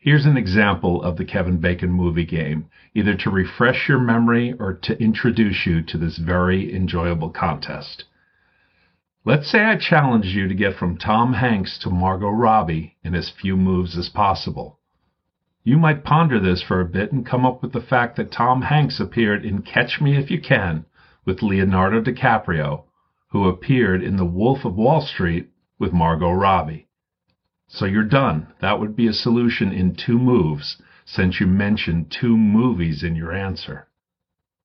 Here's an example of the Kevin Bacon movie game, either to refresh your memory or to introduce you to this very enjoyable contest. Let's say I challenge you to get from Tom Hanks to Margot Robbie in as few moves as possible. You might ponder this for a bit and come up with the fact that Tom Hanks appeared in Catch Me If You Can with Leonardo DiCaprio, who appeared in The Wolf of Wall Street with Margot Robbie. So you're done. That would be a solution in two moves, since you mentioned two movies in your answer.